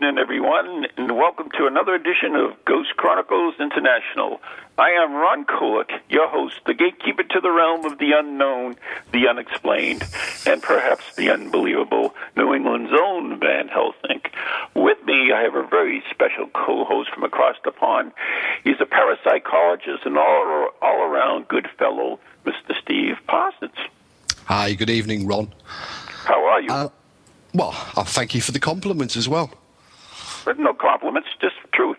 evening, everyone, and welcome to another edition of Ghost Chronicles International. I am Ron Kolek, your host, the gatekeeper to the realm of the unknown, the unexplained, and perhaps the unbelievable, New England's own Van Helsing. With me, I have a very special co-host from across the pond. He's a parapsychologist and all, all around good fellow, Mr. Steve Parsons. Hi, good evening, Ron. How are you? Uh, well, I'll thank you for the compliments as well. No compliments, just truth.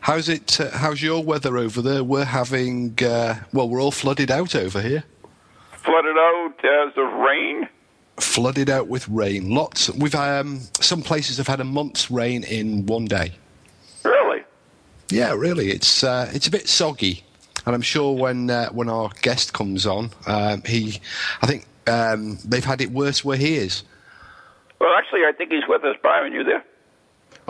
How's it? Uh, how's your weather over there? We're having uh, well, we're all flooded out over here. Flooded out as of rain. Flooded out with rain. Lots. We've um, some places have had a month's rain in one day. Really? Yeah, really. It's uh, it's a bit soggy, and I'm sure when uh, when our guest comes on, um, he, I think um, they've had it worse where he is. Well, actually, I think he's with us. Byron, you there?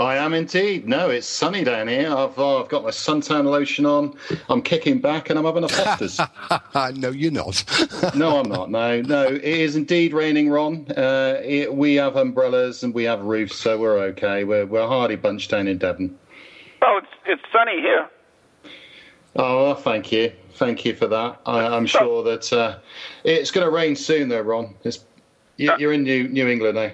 I am indeed. No, it's sunny down here. I've, uh, I've got my suntan lotion on. I'm kicking back and I'm having a Foster's. no, you're not. no, I'm not. No, no. It is indeed raining, Ron. Uh, it, we have umbrellas and we have roofs, so we're okay. We're, we're a hardy bunch down in Devon. Oh, it's, it's sunny here. Oh, thank you. Thank you for that. I, am sure that uh, it's going to rain soon, though, Ron. It's, you, you're in New, New England, eh?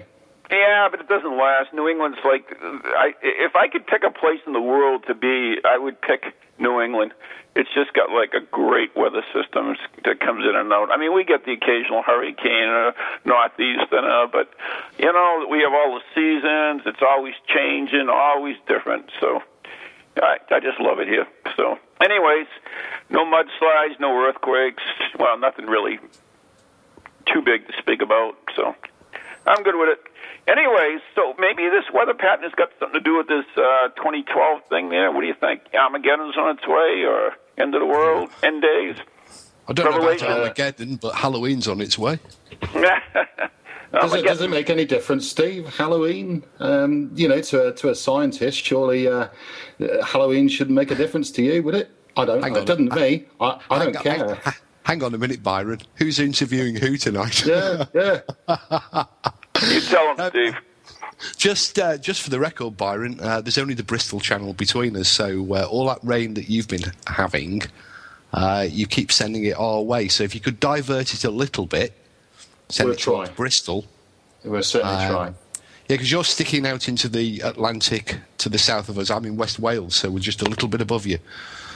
Yeah, but it doesn't last. New England's like, I, if I could pick a place in the world to be, I would pick New England. It's just got like a great weather system that comes in and out. I mean, we get the occasional hurricane uh, or northeaster, uh, but you know, we have all the seasons. It's always changing, always different. So I, I just love it here. So, anyways, no mudslides, no earthquakes. Well, nothing really too big to speak about. So I'm good with it. Anyway, so maybe this weather pattern has got something to do with this uh, 2012 thing there. What do you think? Armageddon's on its way, or end of the world, end days? I don't Revelation? know about Armageddon, but Halloween's on its way. does, it, does it make any difference, Steve? Halloween, um, you know, to a, to a scientist, surely uh, Halloween shouldn't make a difference to you, would it? I don't. Hang it doesn't to me. I, I don't on, care. Hang, hang on a minute, Byron. Who's interviewing who tonight? Yeah, yeah. You tell him, uh, Steve. Just, uh, just for the record, Byron, uh, there's only the Bristol Channel between us, so uh, all that rain that you've been having, uh, you keep sending it our way. So if you could divert it a little bit, send we'll it to Bristol. We'll certainly um, try. Yeah, because you're sticking out into the Atlantic to the south of us. I'm in West Wales, so we're just a little bit above you.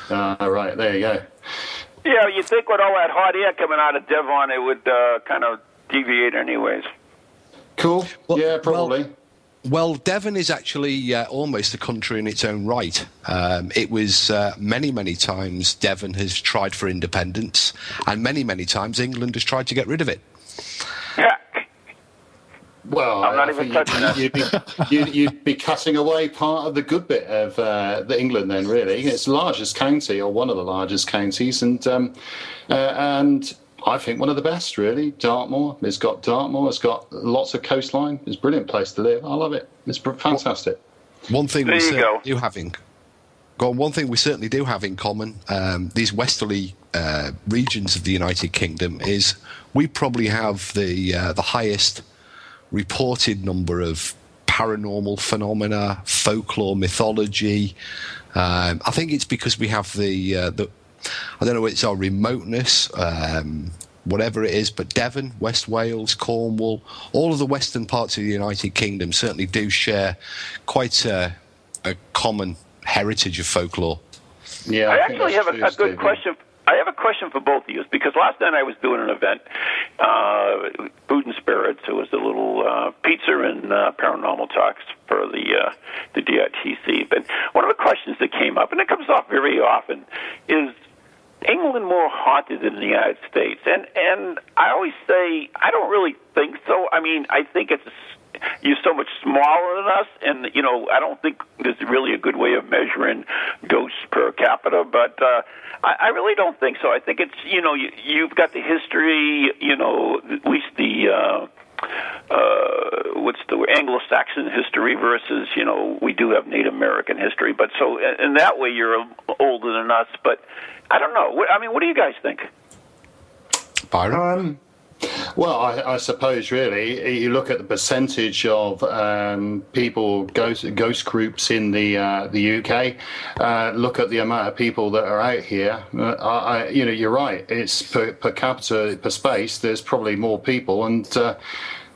Uh, right, there you go. Yeah, you think with all that hot air coming out of Devon, it would uh, kind of deviate anyways. Cool. Well, yeah, probably. Well, well, Devon is actually uh, almost a country in its own right. Um, it was uh, many, many times Devon has tried for independence, and many, many times England has tried to get rid of it. Yeah. Well, I'm not I even touching you'd, you'd, be, you'd, you'd, be cutting away part of the good bit of uh, the England. Then, really, it's the largest county or one of the largest counties, and um, uh, and I think one of the best, really. Dartmoor. It's got Dartmoor. It's got lots of coastline. It's a brilliant place to live. I love it. It's fantastic. One thing there we certainly do having go on, one thing we certainly do have in common, um, these westerly uh, regions of the United Kingdom, is we probably have the uh, the highest reported number of paranormal phenomena, folklore, mythology. Um, I think it's because we have the, uh, the I don't know it's our remoteness, um, whatever it is, but Devon, West Wales, Cornwall, all of the western parts of the United Kingdom certainly do share quite a, a common heritage of folklore. Yeah, I, I actually have a, a good question. I have a question for both of you because last night I was doing an event, uh, Food and Spirits. It was a little uh, pizza and uh, paranormal talks for the uh, the DITC. But one of the questions that came up, and it comes up very often, is England more haunted than the United States? And and I always say I don't really think so. I mean, I think it's you're so much smaller than us, and you know I don't think there's really a good way of measuring ghosts per capita. But uh, I, I really don't think so. I think it's you know you, you've got the history, you know at least the. Uh, uh, what's the Anglo-Saxon history versus you know we do have Native American history, but so in that way you're older than us. But I don't know. I mean, what do you guys think? Byron. Um, well, I, I, suppose really you look at the percentage of um, people ghost ghost groups in the uh, the UK. Uh, look at the amount of people that are out here. Uh, I, you know, you're right. It's per, per, capita per space. There's probably more people, and uh,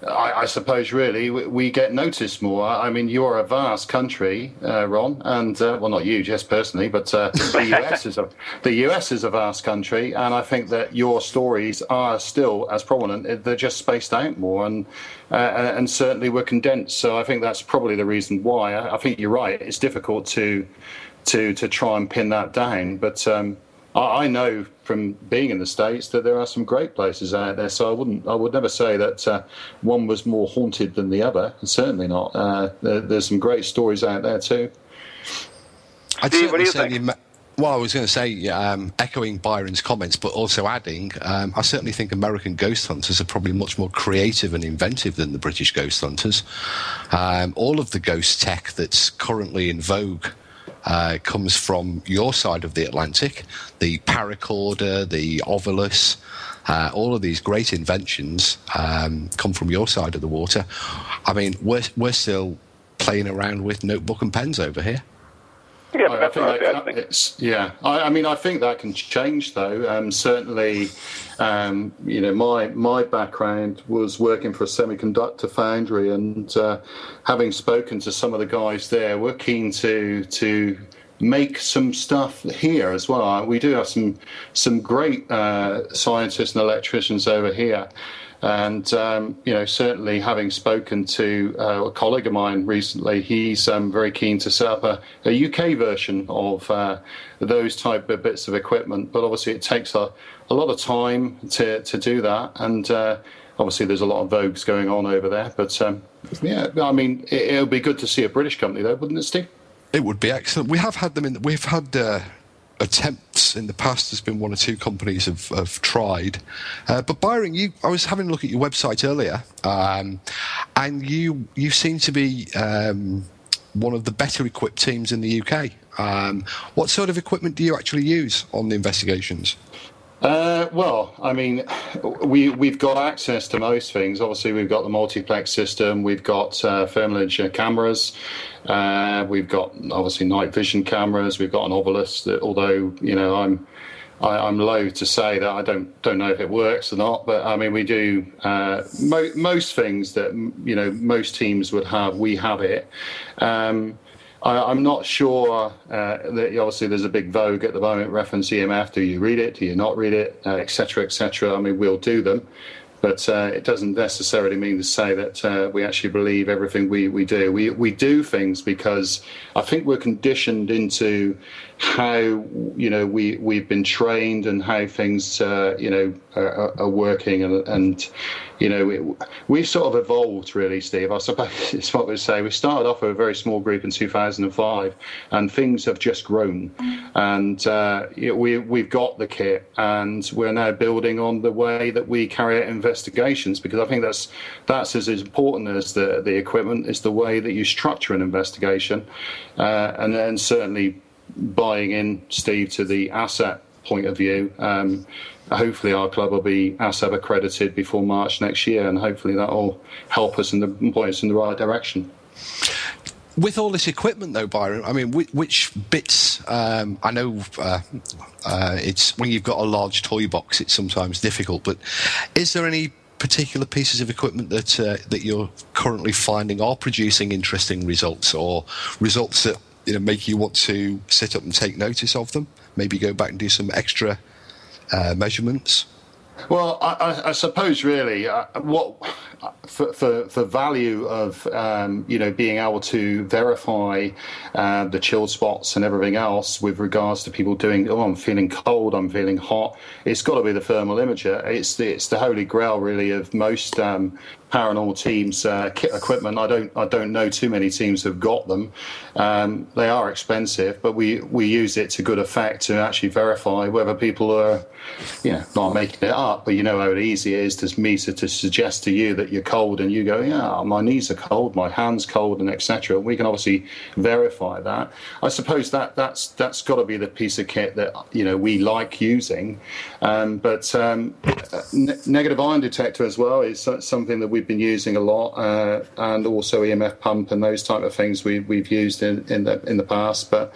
I, I, suppose really we get noticed more. I mean, you're a vast country, uh, Ron, and uh, well, not you, just personally, but uh, the US is a the US is a vast country, and I think that your stories are still as prominent. They're just spaced out more, and uh, and certainly we're condensed. So I think that's probably the reason why. I, I, think you're right. It's difficult to to to try and pin that down, but. Um, I, know from being in the states that there are some great places out there. So I wouldn't, I would never say that uh, one was more haunted than the other. Certainly not. Uh, there, there's some great stories out there too. I'd Steve, what do you think? The, well, I was going to say, um, echoing Byron's comments, but also adding, um, I certainly think American ghost hunters are probably much more creative and inventive than the British ghost hunters. Um, all of the ghost tech that's currently in vogue uh, comes from your side of the Atlantic. The paracorder, the Ovilus, uh, all of these great inventions um, come from your side of the water. I mean, we're, we're still playing around with notebook and pens over here. Yeah, I, I think that, it's, yeah. I, I, mean, I think that can change though. Um, certainly, um, you know, my my background was working for a semiconductor foundry, and uh, having spoken to some of the guys there, we're keen to to make some stuff here as well. We do have some some great uh, scientists and electricians over here. And um, you know, certainly having spoken to uh, a colleague of mine recently, he's um, very keen to set up a, a UK version of uh, those type of bits of equipment. But obviously, it takes a, a lot of time to to do that, and uh, obviously, there's a lot of vogues going on over there. But um, yeah, I mean, it, would be good to see a British company, though, wouldn't it, Steve? It would be excellent. We have had them in. We've had uh, attempts in the past. There's been one or two companies have, have tried. Uh, but Byron, you, I was having a look at your website earlier, um, and you you seem to be um, one of the better equipped teams in the UK. Um, what sort of equipment do you actually use on the investigations? Uh, well, I mean, we we've got access to most things. Obviously, we've got the multiplex system. We've got uh, thermal cameras. Uh, we've got obviously night vision cameras. We've got an Ovilus that, although you know, I'm I, am loath to say that I don't don't know if it works or not. But I mean, we do uh, mo- most things that you know most teams would have. We have it. Um, I, am not sure uh, that obviously there's a big vogue at the moment reference EMF. Do you read it? Do you not read it? Etc. Uh, Etc. Et I mean, we'll do them. But uh, it doesn't necessarily mean to say that uh, we actually believe everything we, we do. We, we do things because I think we're conditioned into how you know we we've been trained and how things uh, you know are, are working and, and you know it, we've sort of evolved really steve. I suppose it's what we say. We started off with a very small group in 2005 and things have just grown. And uh, we, we've got the kit and we're now building on the way that we carry out investigations because i think that's that's as important as the, the equipment is the way that you structure an investigation. Uh, and then certainly buying in, Steve, to the ASSAP point of view. Um, hopefully, our club will be ASSAP accredited before March next year, and hopefully that will help us and point us in the right direction. with all this equipment, though, Byron, I mean, which, which bits? Um, I know uh, uh, it's when you've got a large toy box, it's sometimes difficult. But is there any particular pieces of equipment that uh, that you're currently finding are producing interesting results, or results that you know make you want to sit up and take notice of them? Maybe go back and do some extra uh, measurements. Well, I, I, suppose really uh, what for, for, for value of um, you know being able to verify uh, the chill spots and everything else with regards to people doing oh I'm feeling cold I'm feeling hot it's got to be the thermal imager it's the, it's the holy grail really of most um, paranormal teams uh, kit equipment. I don't I don't know too many teams have got them. Um, they are expensive, but we we use it to good effect to actually verify whether people are, you know, not making it up. But you know how easy it is to me to, to suggest to you that you're cold, and you go, yeah, my knees are cold, my hands cold, and etc. We can obviously verify that. I suppose that that's that's got to be the piece of kit that you know we like using. Um, but um, ne- negative ion detector as well is something that we've been using a lot, uh, and also EMF pump and those type of things we, we've used in, in the in the past. But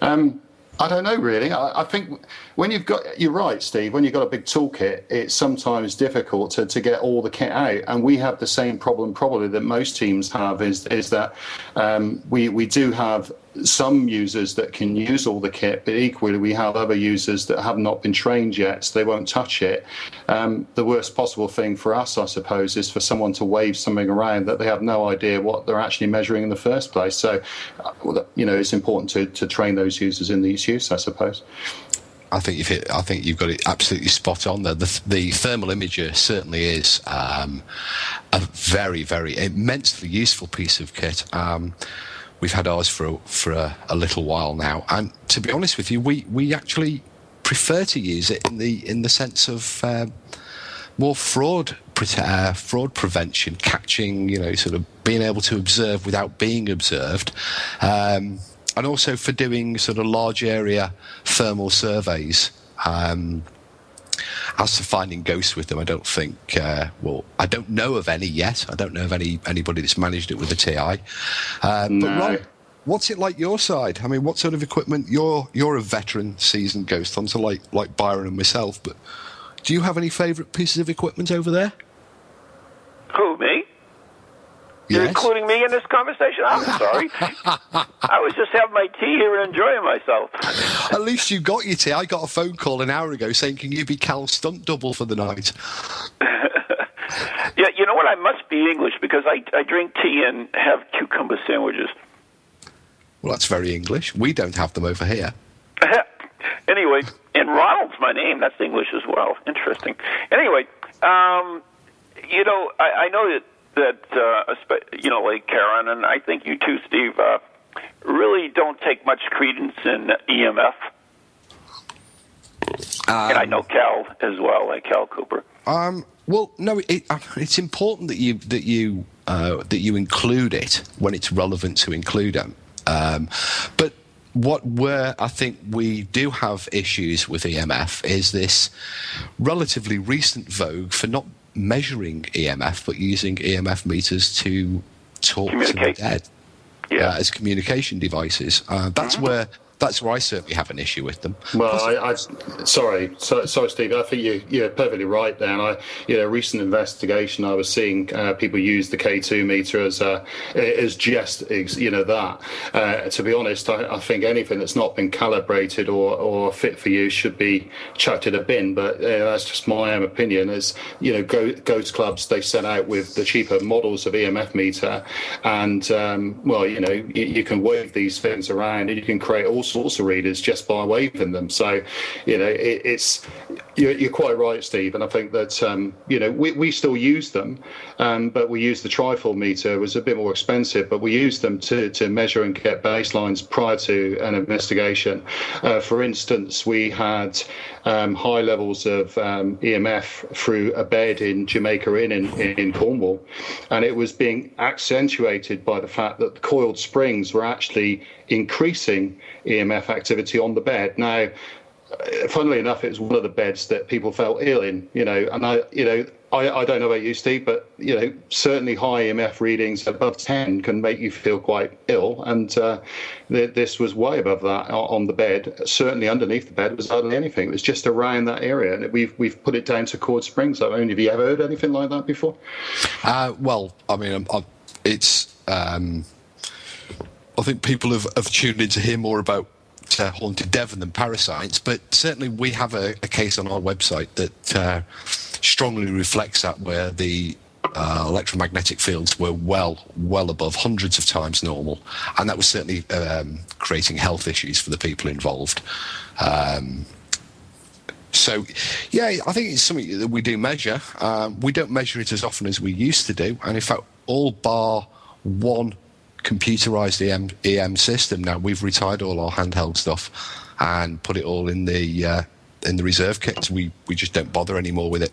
um, I don't know really. I, I, think when you've got, you're right, Steve. When you've got a big toolkit, it's sometimes difficult to, to get all the kit out, and we have the same problem probably that most teams have. Is is that um, we we do have some users that can use all the kit, but equally we have other users that have not been trained yet, so they won't touch it. Um, the worst possible thing for us, I suppose, is for someone to wave something around that they have no idea what they're actually measuring in the first place. So, uh, you know, it's important to, to train those users in these use, I suppose. I think you've hit, I think you've got it absolutely spot on there. The, the thermal imager certainly is um, a very, very immensely useful piece of kit. Um, We've had ours for a, for a, a, little while now, and to be honest with you, we, we actually prefer to use it in the in the sense of um, more fraud uh, fraud prevention, catching, you know, sort of being able to observe without being observed. Um, and also for doing sort of large area thermal surveys. Um, as to finding ghosts with them, I don't think. Uh, well, I don't know of any yet. I don't know of any anybody that's managed it with a TI. Uh, no. But Ron, what's it like your side? I mean, what sort of equipment? You're you're a veteran, seasoned ghost hunter like like Byron and myself. But do you have any favourite pieces of equipment over there? Who me? You're including me in this conversation? I'm sorry. I was just having my tea here and enjoying myself. At least you got your tea. I got a phone call an hour ago saying, Can you be Cal's stunt double for the night? yeah, you know what? I must be English because I, I drink tea and have cucumber sandwiches. Well, that's very English. We don't have them over here. anyway, and Ronald's my name. That's English as well. Interesting. Anyway, um, you know, I, I know that that uh, you know, like Kieran and I think you too, Steve, uh, really don't take much credence in EMF. Um, and I know Cal as well, like Cal Cooper. Um, well, no, it, uh, it's important that you that you uh, that you include it when it's relevant to include them. Um, but what where I think we do have issues with EMF is this relatively recent vogue for not measuring EMF, but using EMF meters to talk to the dead yeah. uh, as communication devices. Uh, that's mm-hmm. where that's where I certainly have an issue with them. Well, I, sorry, so, sorry, Steve. I think you, you're perfectly right there. And I, you know, recent investigation, I was seeing uh, people use the K2 meter as uh, as just, you know, that. Uh, to be honest, I, I, think anything that's not been calibrated or, or fit for use should be chucked in a bin. But uh, that's just my own opinion. As you know, go, ghost clubs they set out with the cheaper models of EMF meter, and um, well, you know, you, you can wave these things around and you can create all sorts of readers just by waving them. So, you know, it, it's you're, you're, quite right, Steve, and I think that um, you know we, we still use them, um, but we use the TriField meter. It was a bit more expensive, but we use them to to measure and get baselines prior to an investigation. Uh, for instance, we had um, high levels of um, EMF through a bed in Jamaica Inn in, in Cornwall, and it was being accentuated by the fact that the coiled springs were actually increasing EMF activity on the bed. Now, uh, funnily enough, it was one of the beds that people felt ill in. You know, and I, you know, I, I don't know about you, Steve, but you know, certainly high EMF readings above ten can make you feel quite ill, and uh, th- this was way above that on the bed. Certainly underneath the bed was hardly anything. It was just around that area, and we've we've put it down to cord Springs. I mean, have you ever heard anything like that before? Uh, well, I mean, I, it's. Um, I think people have, have tuned in to hear more about uh, haunted Devon than ParaScience, but certainly we have a, a case on our website that uh, strongly reflects that, where the uh, electromagnetic fields were well, well above hundreds of times normal, and that was certainly um, creating health issues for the people involved. Um, so, yeah, I think it's something that we do measure. Um, we don't measure it as often as we used to do, and in fact, all bar one computerized EM, EM system now, we've retired all our handheld stuff and put it all in the uh, in the reserve kits. We we just don't bother anymore with it.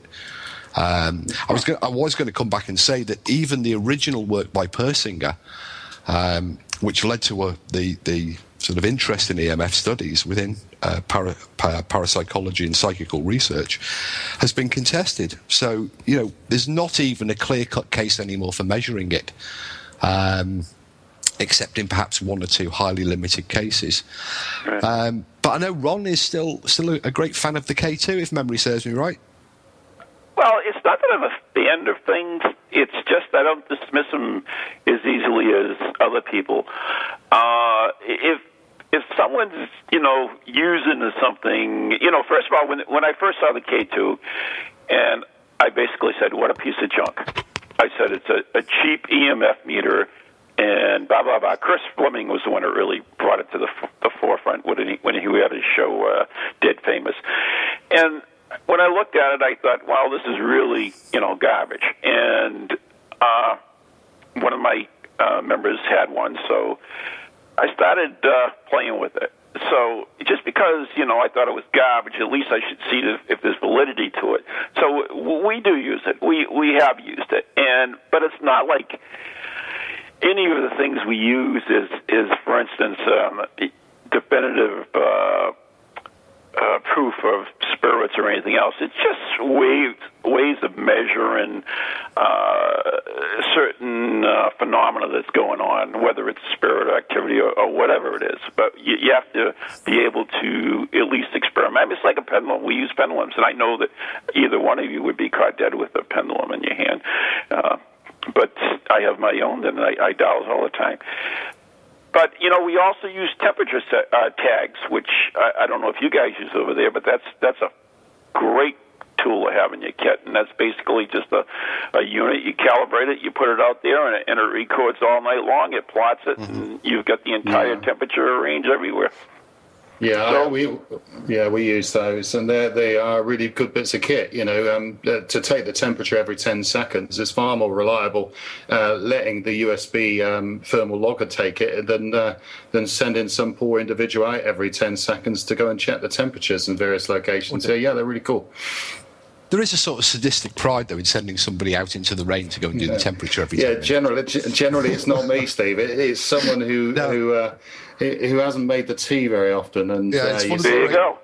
Um, I was gonna, I was going to come back and say that even the original work by Persinger, um, which led to a, the the sort of interest in EMF studies within uh, para, para, parapsychology and psychical research, has been contested. So you know, there's not even a clear cut case anymore for measuring it. Um, except in perhaps one or two highly limited cases. Right. Um, but I know Ron is still still a great fan of the K2, if memory serves me right. Well, it's not that I'm a fan of things. It's just I don't dismiss them as easily as other people. Uh, if if someone's you know using something, you know, first of all, when when I first saw the K2, and I basically said, "What a piece of junk." I said it's a, a cheap EMF meter and blah blah blah. Chris Fleming was the one who really brought it to the the forefront when he when he had his show uh, Dead Famous, and when I looked at it, I thought, wow, this is really you know garbage. And uh, one of my uh, members had one, so I started uh, playing with it. So just because you know I thought it was garbage, at least I should see if, if there's validity to it. So we do use it. We we have used it, and but it's not like any of the things we use is is, for instance, um, definitive uh, uh, proof of spirits or anything else. It's just ways ways of measuring uh, certain uh, phenomena that's going on, whether it's spirit activity or, or whatever it is. But you, you have to be able to at least experiment. I mean, it's like a pendulum. We use pendulums, and I know that either one of you would be caught dead with a pendulum in your hand. Uh, but I have my own, and I, I dials all the time. But you know, we also use temperature uh, tags, which I, I don't know if you guys use over there, but that's that's a great tool to have in your kit, and that's basically just a, a unit. You calibrate it, you put it out there, and it, and it records all night long. It plots it, mm-hmm. and you've got the entire yeah. temperature range everywhere. Yeah, so, we yeah we use those, and they they are really good bits of kit. You know, um, uh, to take the temperature every ten seconds is far more reliable uh, letting the USB um, thermal logger take it than uh, than sending some poor individual out every ten seconds to go and check the temperatures in various locations. So yeah, they're really cool. There is a sort of sadistic pride, though, in sending somebody out into the rain to go and do the temperature every. Yeah, generally, generally, it's not me, Steve. It's someone who no. who uh, who hasn't made the tea very often. And yeah, uh, you there you go.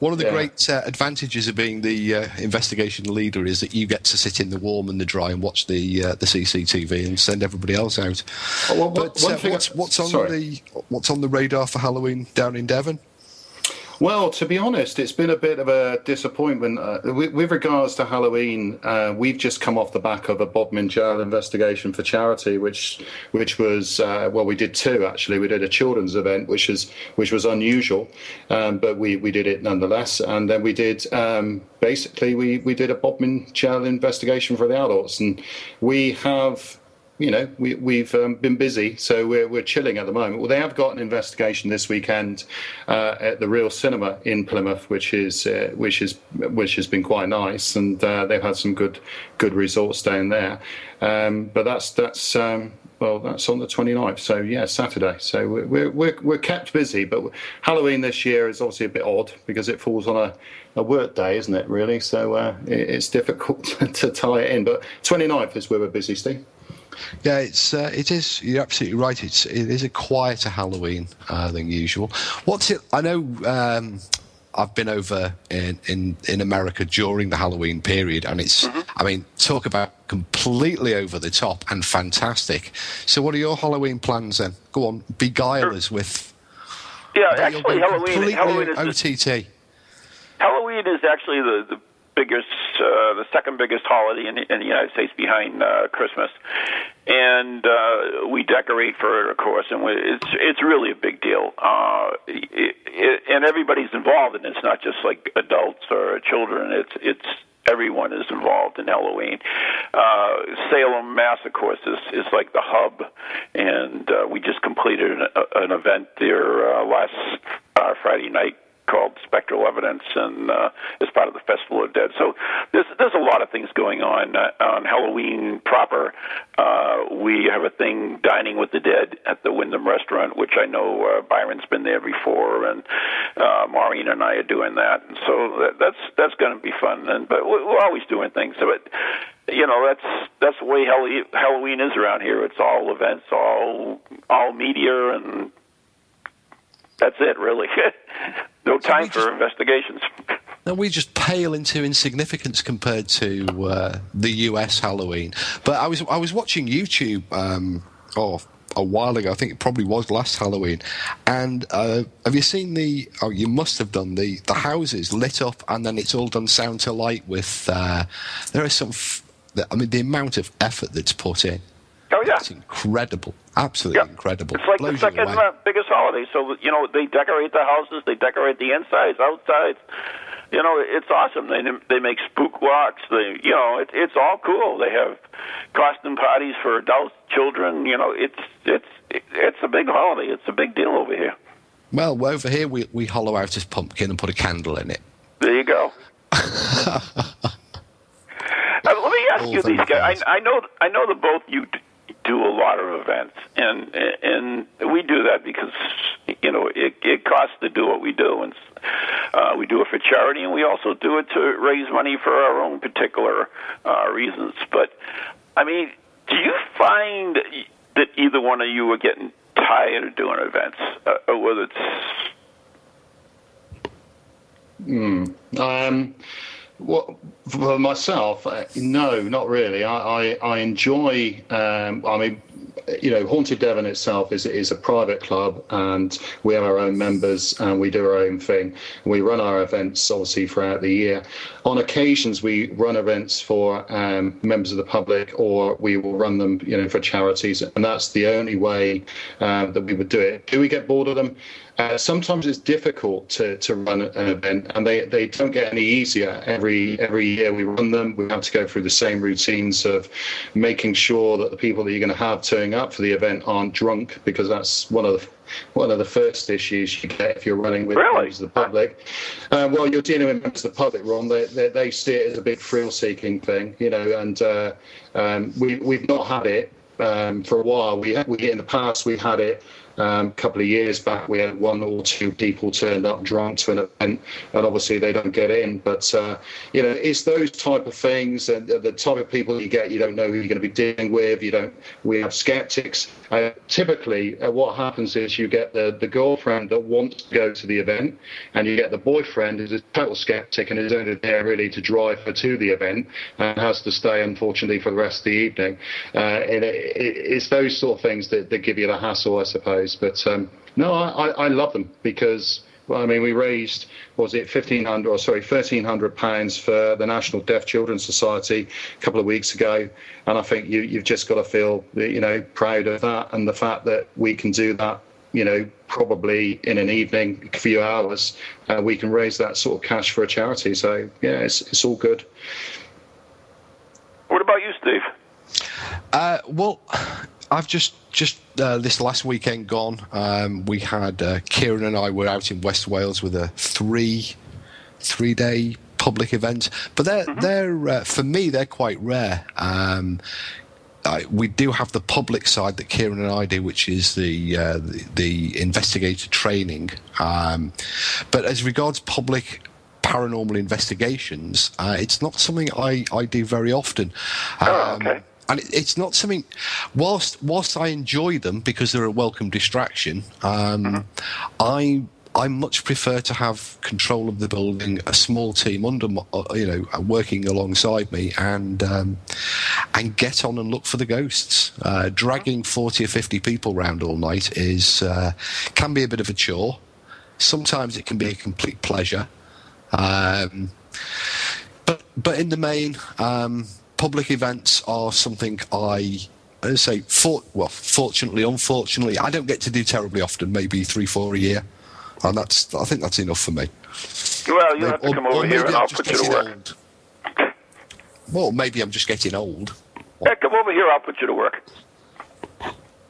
One of the yeah. great uh, advantages of being the uh, investigation leader is that you get to sit in the warm and the dry and watch the uh, the CCTV and send everybody else out. Well, but uh, what's, what's on sorry. the what's on the radar for Halloween down in Devon? Well, to be honest, it's been a bit of a disappointment. Uh, with, with, regards to Halloween, uh, we've just come off the back of a Bodmin Jail investigation for charity, which which was uh, well, we did two actually. We did a children's event, which is which was unusual, um, but we, we did it nonetheless. And then we did um, basically we, we did a Bodmin Jail investigation for the adults, and we have you know, we, we've um, been busy, so we're, we're chilling at the moment. Well, they have got an investigation this weekend uh, at the Reel Cinema in Plymouth, which is uh, which is which has been quite nice, and uh, they've had some good good results down there. Um, but that's that's um, well, that's on the 29th. So yeah, Saturday. So we're we're we're kept busy, but Halloween this year is obviously a bit odd because it falls on a a work day, isn't it? Really, so uh, it's difficult to tie it in. But 29th is where we're busy, Steve. Yeah, it's uh, it is. You're absolutely right. It's it is a quieter Halloween uh, than usual. What's it? I know. Um, I've been over in, in, in America during the Halloween period, and it's, mm-hmm. I mean, talk about completely over the top and fantastic. So, what are your Halloween plans then? Go on, beguile us with. Yeah, actually, Halloween, Halloween is OTT. Halloween is actually the, the biggest, uh, the second biggest holiday in, in the United States behind uh, Christmas, and uh, we decorate for it, of course, and we, it's it's really a big deal. Uh, it, it, and everybody's involved, and it's not just like adults or children. It's it's everyone is involved in Halloween. Uh, Salem, Mass, of course, is, is like the hub, and uh, we just completed an, an event there uh, last uh, Friday night called Spectral Evidence, and uh, as part of the Festival of Dead. So there's there's a lot of things going on uh, on Halloween proper. Uh, we have a thing dining with the dead at the Wyndham Restaurant, which I know uh, Byron's been there before, and uh, Maureen and I are doing that. And so that, that's that's going to be fun. And but we're, always doing things. So you know that's that's the way Halloween is around here. It's all events, all all media, and that's it, really. no time so for just, investigations. No, we just pale into insignificance compared to uh, the U.S. Halloween. But I was I was watching YouTube. Um, oh, a while ago. I think it probably was last Halloween. And uh, have you seen the? Oh, you must have done the the houses lit up, and then it's all done sound to light with. Uh, there is some. F- I mean, the amount of effort that's put in. Oh yeah, it's incredible, absolutely incredible. It's like Blows the second uh, biggest holiday. So you know they decorate the houses, they decorate the insides, outsides. You know it's awesome. They they make spook walks. They you know it, it's all cool. They have costume parties for adults, children. You know it's it's it's a big holiday. It's a big deal over here. Well, over here we we hollow out this pumpkin and put a candle in it. There you go. uh, let me ask you these guys. I, I know I know that both you do a lot of events, and and we do that because you know it, it costs to do what we do, and uh, we do it for charity, and we also do it to raise money for our own particular uh, reasons. But I mean, do you find that either one of you are getting tired of doing events, uh, or whether it's Mm. Um, well, for myself, uh, no, not really. I, I, I enjoy. Um, I mean, you know, Haunted Devon itself is is a private club, and we have our own members, and we do our own thing. We run our events obviously throughout the year. On occasions, we run events for um, members of the public, or we will run them, you know, for charities, and that's the only way uh, that we would do it. Do we get bored of them? Uh, sometimes it's difficult to, to run an event, and they, they don't get any easier every every year we run them. We have to go through the same routines of making sure that the people that you're going to have turning up for the event aren't drunk, because that's one of the one of the first issues you get if you're running with really? members of the public. Uh, well, you're dealing with members of the public, Ron. They, they, they see it as a big thrill-seeking thing, you know, and uh, um, we, we've not had it um, for a while. We, we in the past we had it um, a couple of years back, we had one or two people turned up drunk to an event, and obviously they don't get in. But uh, you know, it's those type of things, and the type of people you get, you don't know who you're going to be dealing with. You don't. We have skeptics. Uh, typically, uh, what happens is you get the the girlfriend that wants to go to the event, and you get the boyfriend who's a total skeptic and is only there really to drive her to the event and has to stay, unfortunately, for the rest of the evening. Uh, and it, it, it's those sort of things that, that give you the hassle, I suppose. But um, no, I, I love them because well, I mean, we raised was it fifteen hundred or sorry thirteen hundred pounds for the National Deaf Children's Society a couple of weeks ago, and I think you, you've just got to feel you know proud of that and the fact that we can do that. You know, probably in an evening, a few hours, uh, we can raise that sort of cash for a charity. So yeah, it's it's all good. What about you, Steve? Uh, well, I've just just uh, this last weekend gone. Um, we had uh, Kieran and I were out in West Wales with a three three day public event, but they're mm-hmm. they're uh, for me they're quite rare. Um, I, we do have the public side that Kieran and I do, which is the uh, the, the, investigator training. Um, but as regards public paranormal investigations, uh, it's not something I, I do very often. Oh, okay. And it's not something. Whilst whilst I enjoy them because they're a welcome distraction, um, mm-hmm. I I much prefer to have control of the building, a small team under, uh, you know, working alongside me, and um, and get on and look for the ghosts. Uh, dragging forty or fifty people around all night is uh, can be a bit of a chore. Sometimes it can be a complete pleasure. Um, but but in the main, um, public events are something I I say, for, well, fortunately, unfortunately, I don't get to do terribly often. Maybe three, four a year, and that's I think that's enough for me. Well, you have to come over here and I'll put you to work. Old. Well, maybe I'm just getting old. Yeah, come over here. I'll put you to work.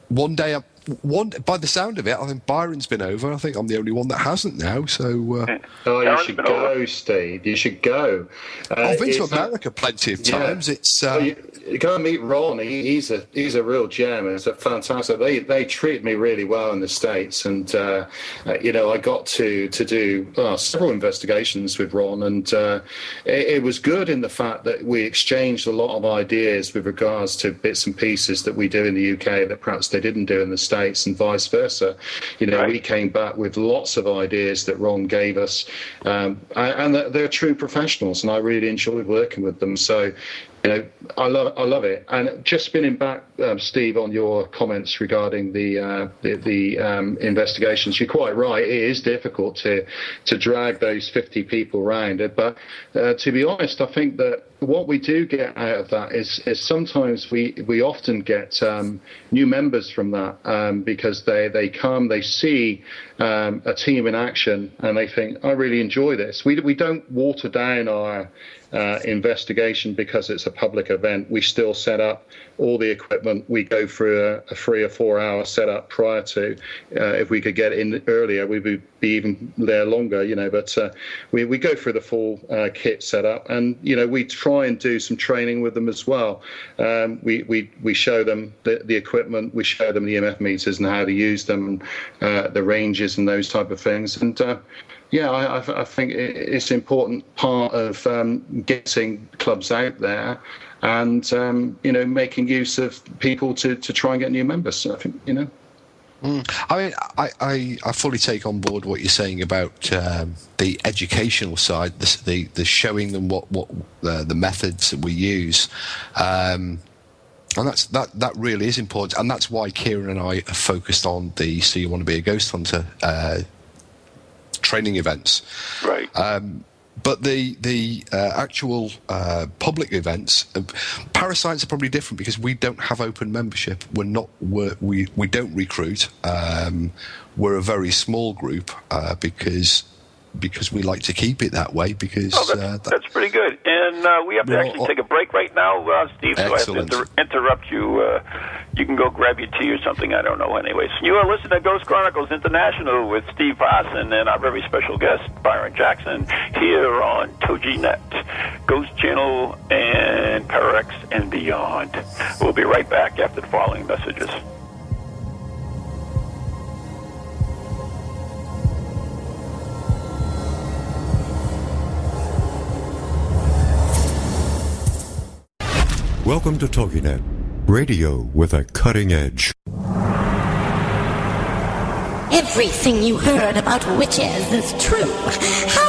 One day, I, one by the sound of it, I think Byron's been over. I think I'm the only one that hasn't now. So, uh, oh, you should go, over. Steve. You should go. Uh, I've been to America plenty of times. Yeah. It's uh, you, you, go and meet Ron. He, he's a he's a real gem. It's a fantastic. They they treat me really well in the states, and uh, uh you know I got to to do uh, several investigations with Ron, and it, it was good in the fact that we exchanged a lot of ideas with regards to bits and pieces that we do in the UK that perhaps they didn't do in the states States and vice versa. You know, right. we came back with lots of ideas that Ron gave us, um, and they're true professionals, and I really enjoyed working with them. So, you know, I love I love it. And just spinning back, um, Steve, on your comments regarding the uh, the, the um, investigations, you're quite right. It is difficult to to drag those 50 people around. But uh, to be honest, I think that what we do get out of that is, is sometimes we, we often get um, new members from that um, because they, they come, they see um, a team in action, and they think, I really enjoy this. We, we don't water down our uh, investigation because it's a public event. We still set up all the equipment. We go through a, a three or four hour setup prior to. Uh, if we could get in earlier, we would be even there longer, you know. But uh, we, we go through the full uh, kit setup, and you know we try and do some training with them as well. Um, we, we we show them the, the equipment, we show them the EMF meters and how to use them, uh, the ranges and those type of things, and uh, yeah, I, I, think it's an important part of um, getting clubs out there and um, you know making use of people to, to try and get new members. So I think you know. Mm. I mean, I, I, I, fully take on board what you're saying about um, the educational side, the, the, the showing them what what uh, the methods that we use, um, and that's that that really is important, and that's why Kieran and I are focused on the "So You Want to Be a Ghost Hunter" uh, training events. Right. Um, but the the uh, actual uh, public events, uh, ParaScience are probably different because we don't have open membership. We're not we're, we we don't recruit. Um, we're a very small group uh, because because we like to keep it that way. Because oh, that's, uh, that, that's pretty good. And uh, we have to well, actually take a break right now, uh, Steve. So excellent. I have to inter- interrupt you. Uh, you can go grab your tea or something. I don't know. Anyways, you are listening to Ghost Chronicles International with Steve Parson and our very special guest Byron Jackson here on TogiNet, Ghost Channel, and Pararex and beyond. We'll be right back after the following messages. Welcome to TogiNet, radio with a cutting edge. Everything you heard about witches is true. Halloween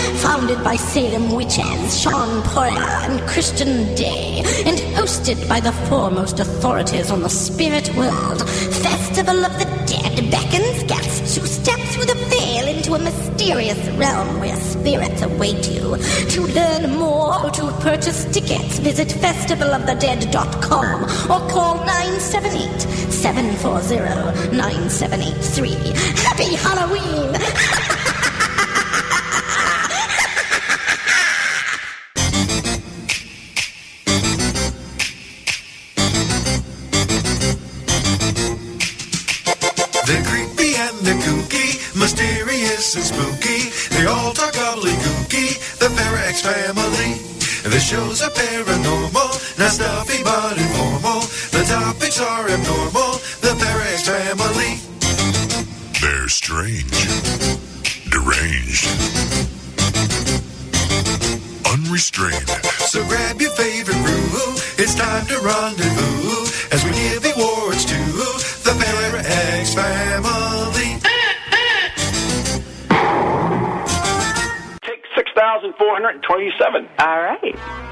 Founded by Salem witches Shawn Poirier and Christian Day, and hosted by the foremost authorities on the spirit world, Festival of the Dead beckons guests to step through the veil into a mysterious realm where spirits await you. To learn more or to purchase tickets, visit festivalofthedead.com or call 978 740 9783. Happy Halloween! paranormal, not stuffy but informal. The topics are abnormal, the Parax family. They're strange, deranged, unrestrained. So grab your favorite brew, it's time to rendezvous as we give awards to the Parax family. 6,427. All right.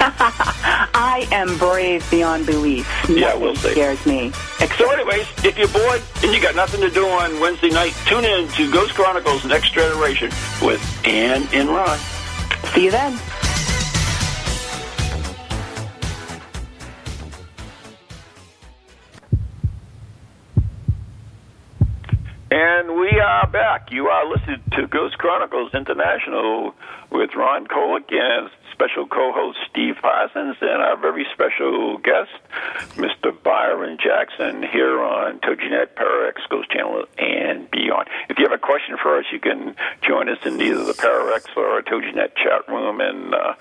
I am brave beyond belief. Yeah, we'll see. scares me. So, anyways, if you're bored and you got nothing to do on Wednesday night, tune in to Ghost Chronicles Next Generation with Ann and Ron. See you then. And we are back. You are listening to Ghost Chronicles International with Ron Kolek and special co-host Steve Parsons and our very special guest, Mr. Byron Jackson, here on TogiNet, Pararex Ghost Channel, and beyond. If you have a question for us, you can join us in either the Pararex or our TogiNet chat room and uh,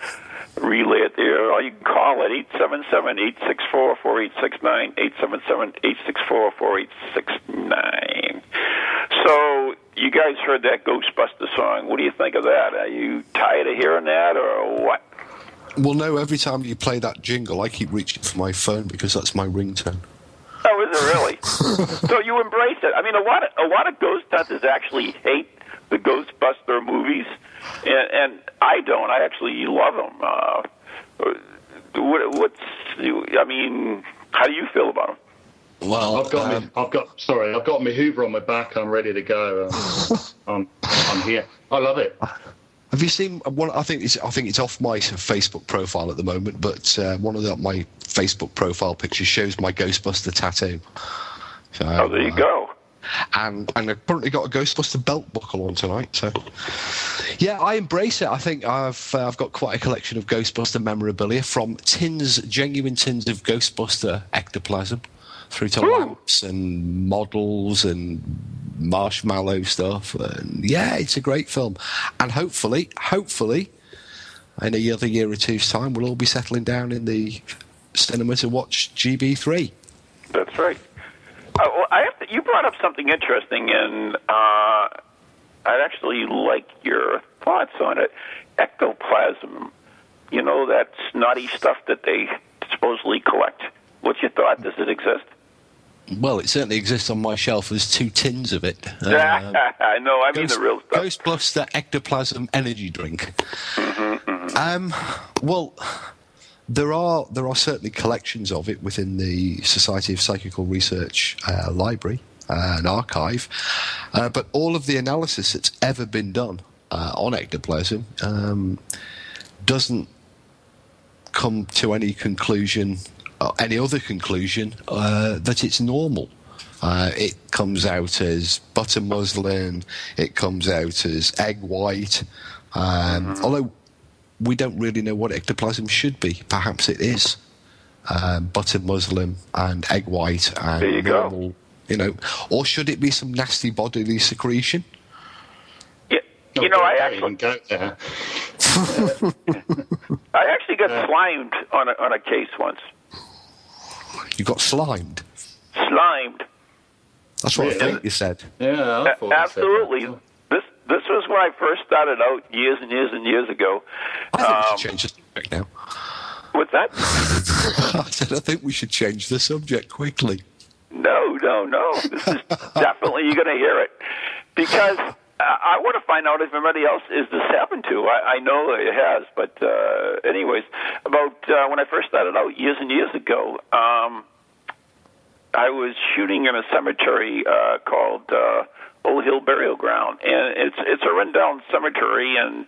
relay it there. Or you can call at 877-864-4869, 877-864-4869. So you guys heard that Ghostbuster song. What do you think of that? Are you tired of hearing that, or what? Well, no, every time you play that jingle, I keep reaching for my phone because that's my ringtone. Oh, is it really? so you embrace it. I mean, a lot of a lot of ghost hunters actually hate the Ghostbuster movies, and, and I don't. I actually love them. Uh, what, what's? I mean, how do you feel about them? Well, I've got um, me. I've got. Sorry, I've got my Hoover on my back. I'm ready to go. Um, I'm, I'm here. I love it. Have you seen one? I think it's I think it's off my Facebook profile at the moment, but uh, one of the, my Facebook profile pictures shows my Ghostbuster tattoo. So, Oh, there you uh, go. And and I've currently got a Ghostbuster belt buckle on tonight. So yeah, I embrace it. I think I've uh, I've got quite a collection of Ghostbuster memorabilia from tins, genuine tins of Ghostbuster ectoplasm, through to lamps and models and marshmallow stuff. And yeah, it's a great film. And hopefully, hopefully, in a other year or two's time, we'll all be settling down in the cinema to watch GB3. That's right. Uh, well, I have to, you brought up something interesting, and uh, I'd actually like your thoughts on it. Ectoplasm, you know, that snotty stuff that they supposedly collect. What's your thought? Does it exist? Well, it certainly exists on my shelf. There's two tins of it. Um, I know. I mean Ghost- the real stuff. Ghostbuster ectoplasm energy drink. Mm-hmm, Um, well, there are there are certainly collections of it within the Society of Psychical Research uh, library uh, and archive, uh, but all of the analysis that's ever been done uh, on ectoplasm um, doesn't come to any conclusion, any other conclusion, uh, that it's normal. Uh, it comes out as butter muslin, it comes out as egg white. Um, Although we don't really know what ectoplasm should be. Perhaps it is um, butter muslin and egg white and There you go. normal, you know, or should it be some nasty bodily secretion? Yeah, you know, I actually go there. I actually got slimed on a on a case once. You got slimed. Slimed. That's what I think you said. Yeah, I thought you said. Absolutely. This this was when I first started out years and years and years ago. I think we Um, should change the subject now. What's that? I said I think we should change the subject quickly. No, no, no. This is definitely you're going to hear it because uh, I want to find out if anybody else is this happened to. I, I know it has, but uh, anyways, about uh, when I first started out years and years ago, um, I was shooting in a cemetery uh, called uh, Old Hill Burial Ground, and it's it's a rundown cemetery, and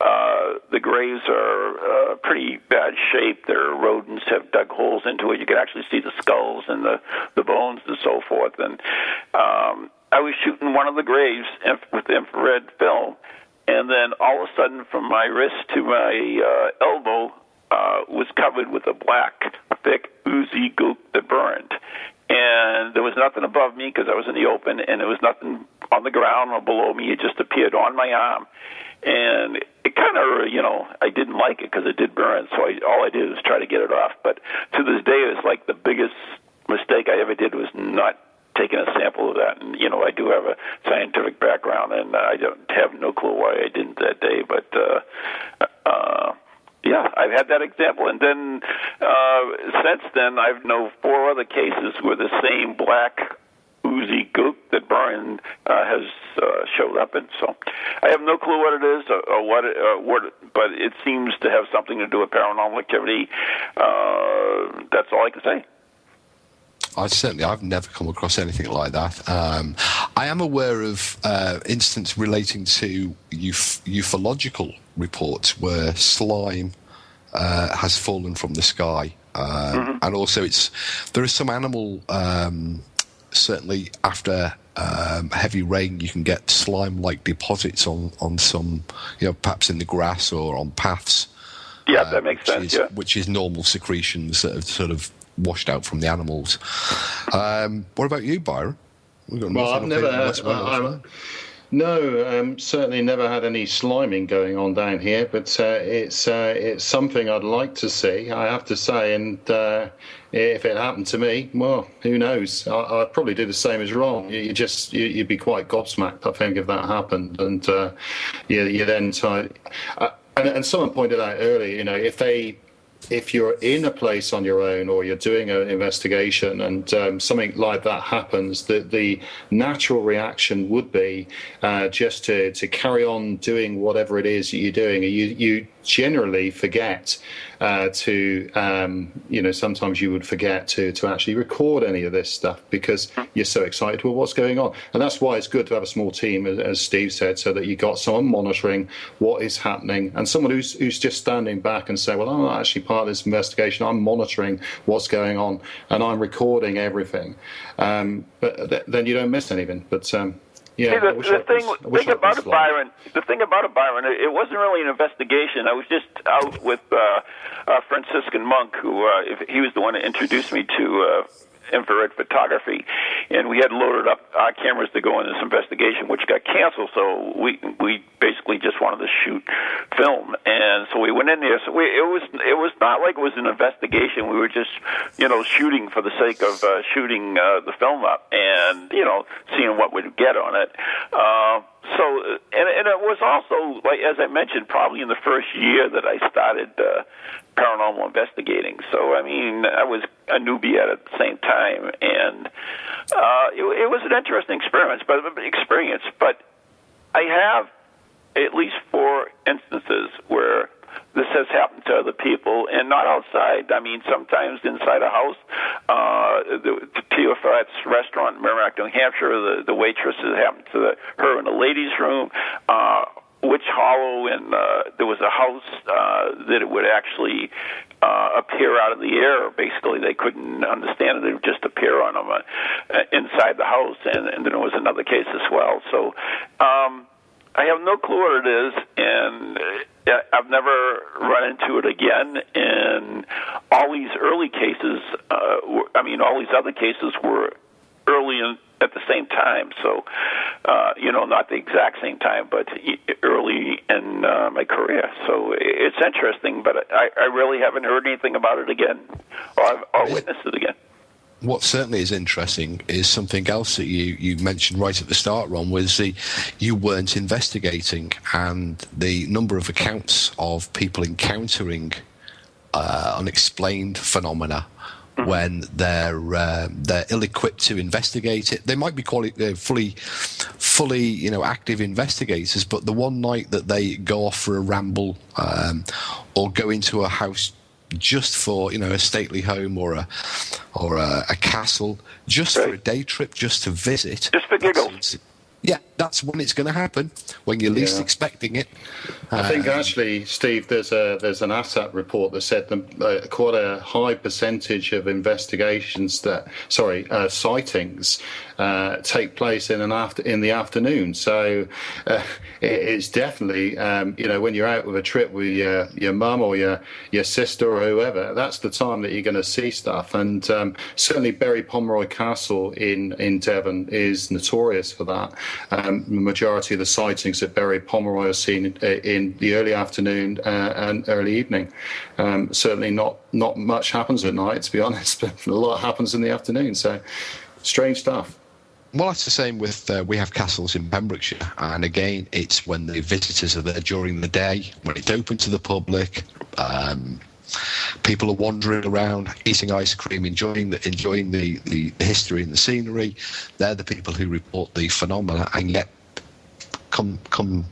uh, the graves are uh, pretty bad shape. Their rodents have dug holes into it. You can actually see the skulls and the the bones and so forth. And um, I was shooting one of the graves with infrared film, and then all of a sudden, from my wrist to my uh, elbow, uh, was covered with a black, thick, oozy goop that burned and there was nothing above me because I was in the open, and there was nothing on the ground or below me. It just appeared on my arm, and it kind of, you know, I didn't like it because it did burn. So I, all I did was try to get it off. But to this day, it's like the biggest mistake I ever did was not taking a sample of that. And you know, I do have a scientific background, and I don't have no clue why I didn't that day. But uh, uh, yeah, I've had that example, and then uh, since then, I've known four other cases where the same black oozy goop that Brian uh, has uh, showed up in. So I have no clue what it is or, or what, it, uh, what, but it seems to have something to do with paranormal activity. Uh, that's all I can say. I certainly I've never come across anything like that. Um, I am aware of uh, instances relating to uf- ufological reports where slime uh, has fallen from the sky, uh, mm-hmm. and also it's there are some animal. Um, certainly, after um, heavy rain, you can get slime-like deposits on on some, you know, perhaps in the grass or on paths. Yeah, that makes sense. Is, yeah. Which is normal secretions that have sort of washed out from the animals. Um, what about you, Byron? well, I've never had. I, no, um, certainly never had any sliming going on down here, but uh, it's uh, it's something I'd like to see. I have to say, and uh, if it happened to me, well, who knows? I, would probably do the same as Ron. You, you just you, would be quite gobsmacked, I think, if that happened, and uh, you, you then try. Uh, and, and someone pointed out earlier, you know, if they if you're in a place on your own or you're doing an investigation and um, something like that happens, the, the natural reaction would be uh, just to, to carry on doing whatever it is that you're doing. You, you generally forget uh, to, um, you know, sometimes you would forget to, to actually record any of this stuff because you're so excited with what's going on. And that's why it's good to have a small team, as, Steve said, so that you've got someone monitoring what is happening and someone who's, who's just standing back and say, well, I'm not actually part of this investigation. I'm monitoring what's going on and I'm recording everything. Um, but th- then you don't miss anything. But um, yeah, See, the, the thing, was, thing about it, Byron, the thing about it, Byron, it, it wasn't really an investigation. I was just out with uh, a Franciscan monk who, uh, if, he was the one that introduced me to uh, infrared photography, and we had loaded up our cameras to go in this investigation, which got canceled. So we we basically just wanted to shoot film, and so we went in there. So we, it was it was not like it was an investigation. We were just you know shooting for the sake of uh, shooting uh, the film up, and you know seeing what we'd get on it. Uh, so and, and it was also like as I mentioned, probably in the first year that I started uh, paranormal investigating. So I mean, I was a newbie at, the same time, and uh, it, it was an interesting experience, but experience. But I have at least four instances where this has happened to other people, and not outside. I mean, sometimes inside a house. Uh, the Fat's restaurant in Merrimack, New Hampshire, the, the waitress has happened to the, her in the ladies' room. Uh, Witch Hollow, and uh, there was a house uh, that it would actually uh, appear out of the air. Basically, they couldn't understand it; it would just appear on them uh, inside the house. And, and then there was another case as well. So um, I have no clue what it is, and uh, I've never run into it again. And all these early cases, uh, were, I mean, all these other cases were early in at the same time. So, uh, you know, not the exact same time, but early in uh, my career. So it's interesting, but I, I really haven't heard anything about it again, or, or witnessed it again. What certainly is interesting is something else that you, you mentioned right at the start, Ron, was the you weren't investigating, and the number of accounts of people encountering uh, unexplained phenomena Mm-hmm. when they're uh, they're ill-equipped to investigate it. They might be quali- fully fully you know active investigators, but the one night that they go off for a ramble um, or go into a house just for you know a stately home or a or a, a castle, just for a day trip, just to visit, just for giggles. yeah, that's when it's going to happen when you're least Yeah. expecting it. I think Uh, actually, Steve, there's a there's an ASSAP report that said that uh, quite a high percentage of investigations that sorry uh, sightings uh, take place in an after in the afternoon. So uh, it, it's definitely um, you know when you're out with a trip with your your mum or your your sister or whoever, that's the time that you're going to see stuff. And um, certainly Berry Pomeroy Castle in in Devon is notorious for that. Um, the majority of the sightings at Berry Pomeroy are seen in, in the early afternoon uh, and early evening. Um, certainly not not much happens at night, to be honest, but a lot happens in the afternoon. So strange stuff. Well, it's the same with uh, we have castles in Pembrokeshire, and again, it's when the visitors are there during the day, when it's open to the public. Um, people are wandering around, eating ice cream, enjoying the enjoying the, the history and the scenery. They're the people who report the phenomena, and yet come come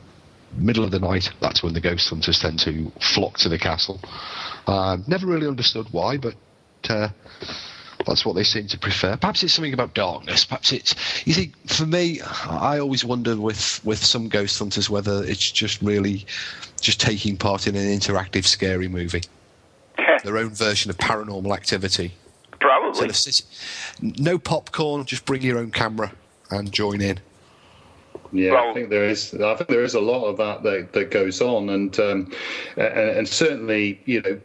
middle of the night, that's when the ghost hunters tend to flock to the castle. Uh, never really understood why, but. Uh, that's what they seem to prefer. Perhaps it's something about darkness. Perhaps it's. You see, for me, I always wonder with with some ghost hunters whether it's just really just taking part in an interactive scary movie, their own version of paranormal activity. Probably. Sit- no popcorn, just bring your own camera and join in. Yeah, Well- I think there is. I think there is a lot of that that, that goes on, and, um, and and certainly, you know,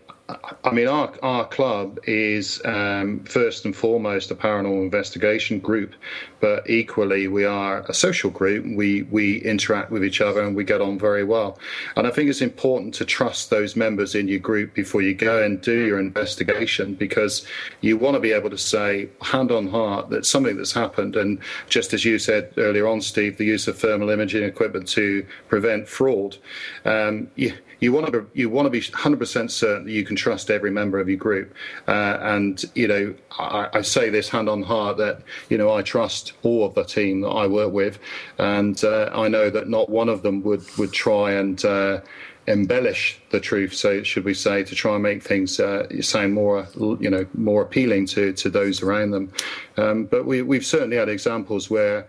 I- mean, our our club is um, first and foremost a paranormal investigation group, but equally we are a social group. We we interact with each other and we get on very well. And I think it's important to trust those members in your group before you go and do your investigation because you want to be able to say hand on heart that something that's happened. And just as you said earlier on, Steve, the use of thermal imaging equipment to prevent fraud. Um, you, you want to be, you want to be 100% certain that you can trust every member of your group. Uh, and you know, I, I say this hand on heart that you know I trust all of the team that I work with, and uh, I know that not one of them would would try and. Embellish the truth so should we say to try and make things uh, sound more you know more appealing to to those around them. Um, but we we've certainly had examples where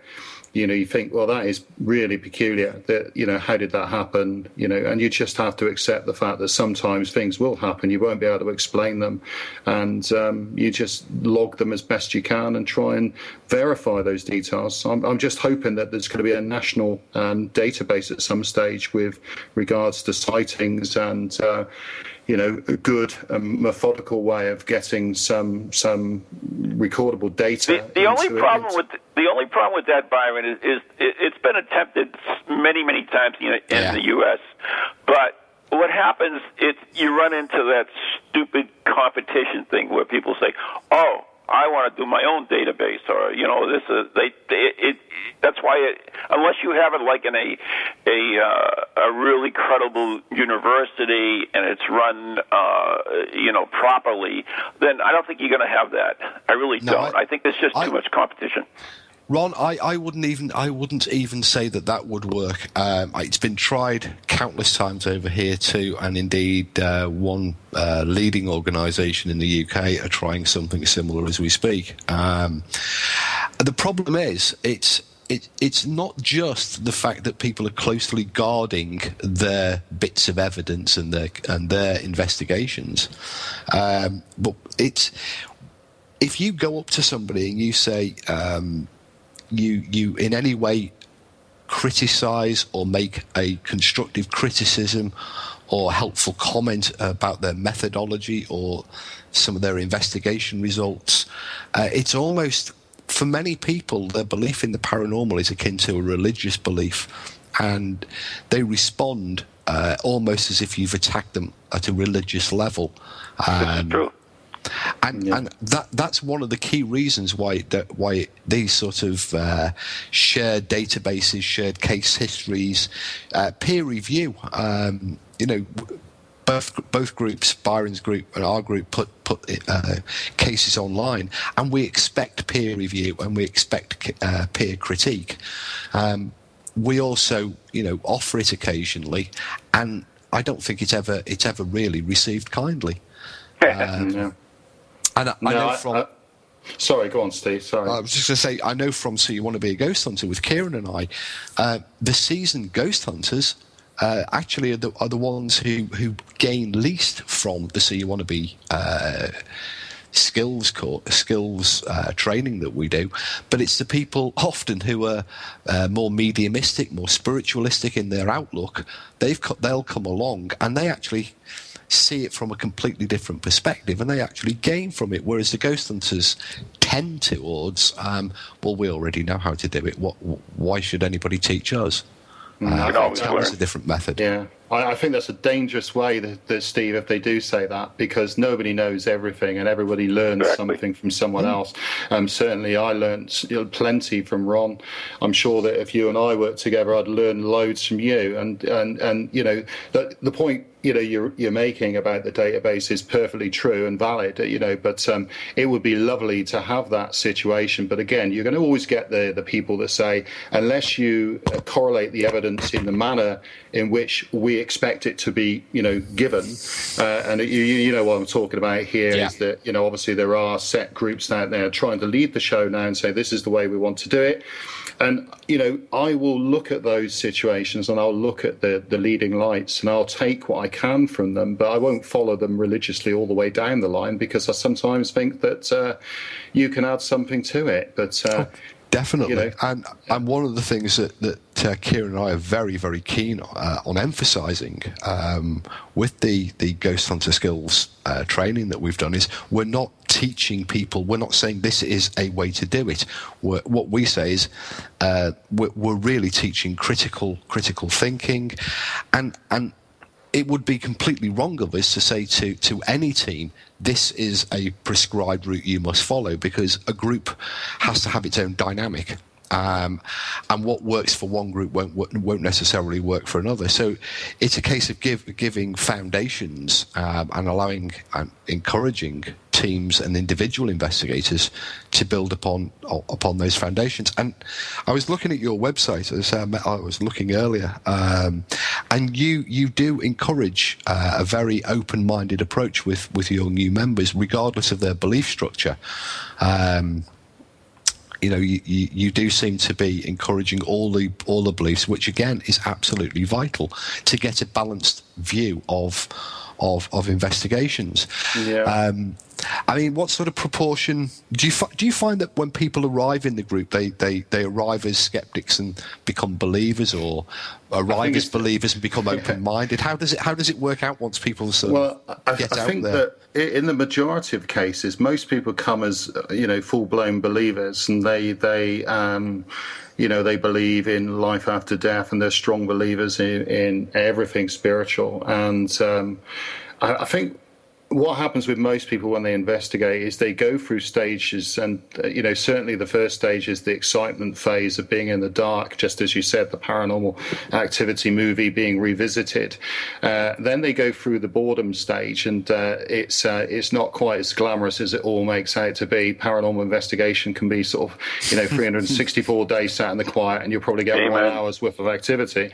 you know you think well that is really peculiar that you know how did that happen? You know and you just have to accept the fact that sometimes things will happen. You won't be able to explain them. And um, you just log them as best you can and try and verify those details. I'm, I'm just hoping that there's going to be a national um, database at some stage with regards to sightings and uh, you know, a good um, methodical way of getting some some recordable data. The, the only into it. problem with the only problem with that, Byron, is, is it, it's been attempted many, many times in, in Yeah. the U.S. But what happens is you run into that stupid competition thing where people say, "Oh, I want to do my own database," or you know, this is they. they it, that's why it, unless you have it like in a a uh, a really credible university and it's run uh, you know properly, then I don't think you're going to have that. I really No, don't. I- I, think there's just I- too much competition. Ron, I, I wouldn't even I wouldn't even say that that would work. Um, it's been tried countless times over here too, and indeed uh, one uh, leading organisation in the UK are trying something similar as we speak. Um, the problem is it's. It, it's not just the fact that people are closely guarding their bits of evidence and their and their investigations, um, but it's if you go up to somebody and you say, um, you you in any way criticize or make a constructive criticism or helpful comment about their methodology or some of their investigation results, uh, it's almost for many people their belief in the paranormal is akin to a religious belief, and they respond uh, almost as if you've attacked them at a religious level. Um, True. And and that that's one of the key reasons why that why these sort of uh, shared databases, shared case histories, uh, peer review. Um, you know, both both groups, Byron's group and our group, put put uh, cases online, and we expect peer review and we expect uh, peer critique. Um, we also, you know, offer it occasionally, and I don't think it's ever it's ever really received kindly. yeah. And I, I No, know I- from I- Sorry, go on, Steve. Sorry. I was just going to say, I know from So You Want to Be a Ghost Hunter with Kieran and I, uh, the seasoned ghost hunters uh, actually are the, are the ones who, who gain least from the So You Want to Be uh, skills co- skills uh, training that we do, but it's the people often who are uh, more mediumistic, more spiritualistic in their outlook. They've co- they'll come along and they actually see it from a completely different perspective and they actually gain from it. Whereas the ghost hunters tend towards, um, well, we already know how to do it. What, why should anybody teach us? You Uh, that was a different method. Yeah, I, I think that's a dangerous way, that, that Steve, if they do say that, because nobody knows everything and everybody learns Exactly. something from someone else. Um, certainly, I learned plenty from Ron. I'm sure that if you and I worked together, I'd learn loads from you. And and and you know, the, the point you know you're you're making about the database is perfectly true and valid. You know, but um, it would be lovely to have that situation. But again, you're going to always get the the people that say unless you uh, correlate the evidence in the manner in which we expect it to be, you know, given. Uh, and you, you you know what I'm talking about here is Yeah. that you know obviously there are set groups out there trying to lead the show now and say this is the way we want to do it. And you know, I will look at those situations and I'll look at the the leading lights and I'll take what I can from them, but I won't follow them religiously all the way down the line because I sometimes think that uh, you can add something to it. But uh, Definitely, You know, and and one of the things that that uh, Kieran and I are very very keen uh, on emphasising um, with the the Ghost Hunter skills uh, training that we've done is we're not teaching people. We're not saying this is a way to do it. We're, what we say is uh, we're, we're really teaching critical critical thinking, and and it would be completely wrong of us to say to, to any team, this is a prescribed route you must follow because a group has to have its own dynamic. Um, and what works for one group won't won't necessarily work for another. So it's a case of give, giving foundations um, and allowing and encouraging teams and individual investigators to build upon upon those foundations. And I was looking at your website as I was looking earlier, um, and you you do encourage uh, a very open minded approach with with your new members, regardless of their belief structure. Um, you know, you, you, you do seem to be encouraging all the all the beliefs, which again is absolutely vital to get a balanced view of of, of investigations. Yeah. Um, I mean, what sort of proportion do you fi- do you find that when people arrive in the group, they, they, they arrive as skeptics and become believers, or arrive as believers and become open minded? How does it how does it work out once people sort Well, of I, get I out think there? that i- in the majority of cases, most people come as uh, you know full blown believers, and they they um, you know they believe in life after death, and they're strong believers in, in everything spiritual. And um, I, I think what happens with most people when they investigate is they go through stages and uh, you know certainly the first stage is the excitement phase of being in the dark just as you said the paranormal activity movie being revisited. Uh, then they go through the boredom stage and uh, it's uh, it's not quite as glamorous as it all makes out to be. Paranormal investigation can be sort of you know 364 days sat in the quiet and you'll probably get one hour's worth of activity.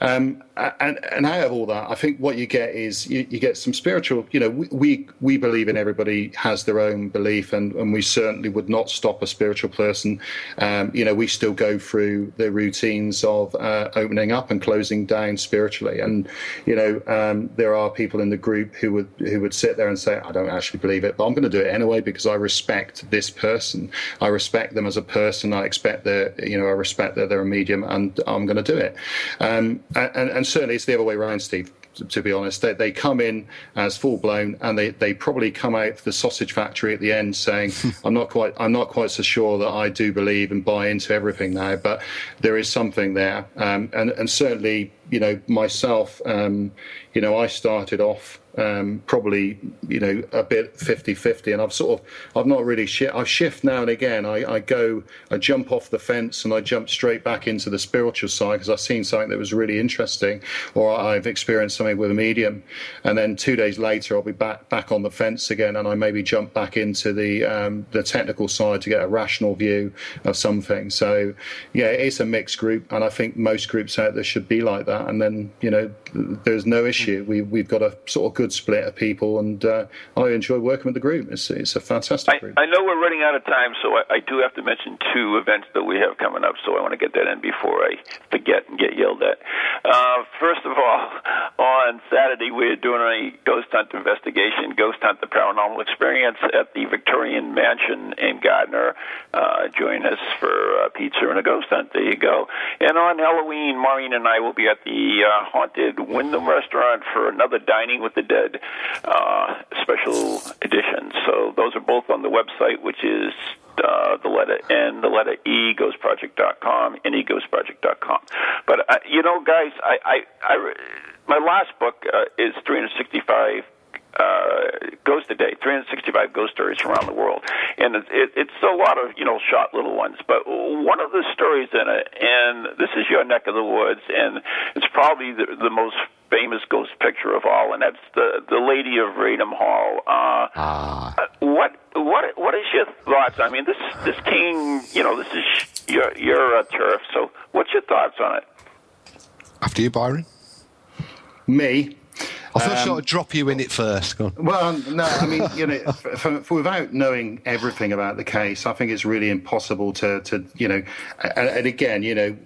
Um, and and out of all that I think what you get is you, you get some spiritual you know we, we we believe in everybody has their own belief and, and we certainly would not stop a spiritual person. Um, you know we still go through the routines of uh, opening up and closing down spiritually. And you know um, there are people in the group who would who would sit there and say I don't actually believe it but I'm going to do it anyway because I respect this person. I respect them as a person. I expect their you know I respect that they're a medium and I'm going to do it. Um, and, and certainly it's the other way around Steve to- be honest. They, they come in as full blown, and they, they probably come out the sausage factory at the end saying, "I'm not quite I'm not quite so sure that I do believe and buy into everything now, but there is something there." Um, and and certainly, you know, myself, um, you know, I started off um, probably you know a bit 50-50 and I've sort of I've not really shi I shift now and again. I, I go I jump off the fence and I jump straight back into the spiritual side because I've seen something that was really interesting or I've experienced something with a medium. And then two days later I'll be back back on the fence again and I maybe jump back into the um, the technical side to get a rational view of something. So yeah it's a mixed group and I think most groups out there should be like that. And then you know there's no issue we, we've got a sort of good split of people, and uh, I enjoy working with the group. It's, it's a fantastic I, group. I know we're running out of time, so I, I do have to mention two events that we have coming up. So I want to get that in before I forget and get yelled at. Uh, first of all, on Saturday we're doing a ghost hunt investigation, ghost hunt the paranormal experience at the Victorian Mansion in Gardner. Uh, join us for uh, pizza and a ghost hunt. There you go. And on Halloween, Maureen and I will be at the uh, haunted Windham Restaurant for another Dining with the Dead uh, special edition. So those are both on the website, which is uh, the letter N, the letter E, ghostproject.com, neghostproject.com. But, uh, you know, guys, I, I, I, my last book uh, is 365 uh, ghost a day, 365 ghost stories from around the world, and it, it, it's a lot of you know short little ones. But one of the stories in it, and this is your neck of the woods, and it's probably the, the most famous ghost picture of all, and that's the the Lady of Raynham Hall. Uh, Ah. uh, what what what is your thoughts? I mean, this this king, you know, this is your your uh, turf. So, what's your thoughts on it? After you, Byron. Me, I thought Um, I would drop you in it first. Well, no, I mean, you know, for, for, without knowing everything about the case, I think it's really impossible to, to you know, and, and again, you know,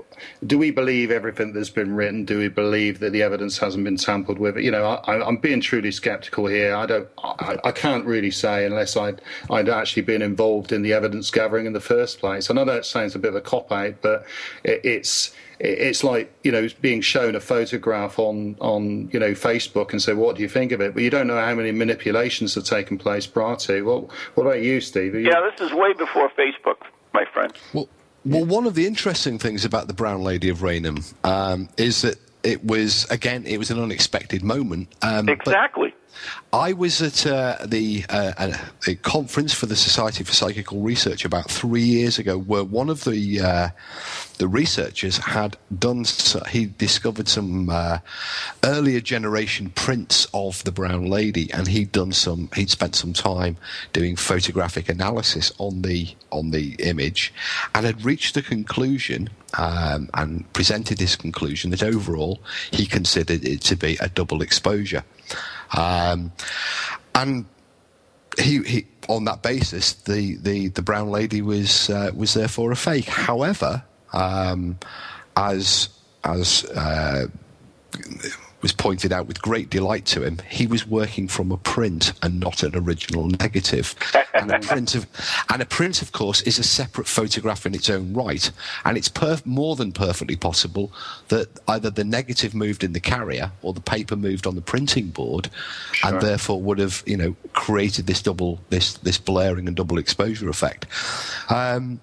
do we believe everything that's been written? Do we believe that the evidence hasn't been tampered with? You know, I, I'm being truly sceptical here. I don't, I, I can't really say unless I'd, I'd actually been involved in the evidence gathering in the first place. I know that sounds a bit of a cop out, but it, it's, it's like you know being shown a photograph on on you know Facebook and say what do you think of it, but you don't know how many manipulations have taken place prior to. Well, what about you, Steve? You- Yeah, this is way before Facebook, my friend. Well, well, one of the interesting things about the Brown Lady of Raynham um, is that it was again it was an unexpected moment. Um, but Exactly. I was at uh, the uh, a, a conference for the Society for Psychical Research about three years ago, where one of the uh, the researchers had done. So, he discovered some uh, earlier generation prints of the Brown Lady, and he'd done some. He'd spent some time doing photographic analysis on the on the image, and had reached the conclusion. Um, and presented this conclusion that overall he considered it to be a double exposure. Um, and he, he, on that basis, the, the, the brown lady was uh, was therefore a fake. However, um, as as uh, was pointed out with great delight to him, he was working from a print and not an original negative. and a print of and a print, of course, is a separate photograph in its own right, and it's perf- more than perfectly possible that either the negative moved in the carrier or the paper moved on the printing board, and therefore would have you know created this double this this blaring and double exposure effect. Um,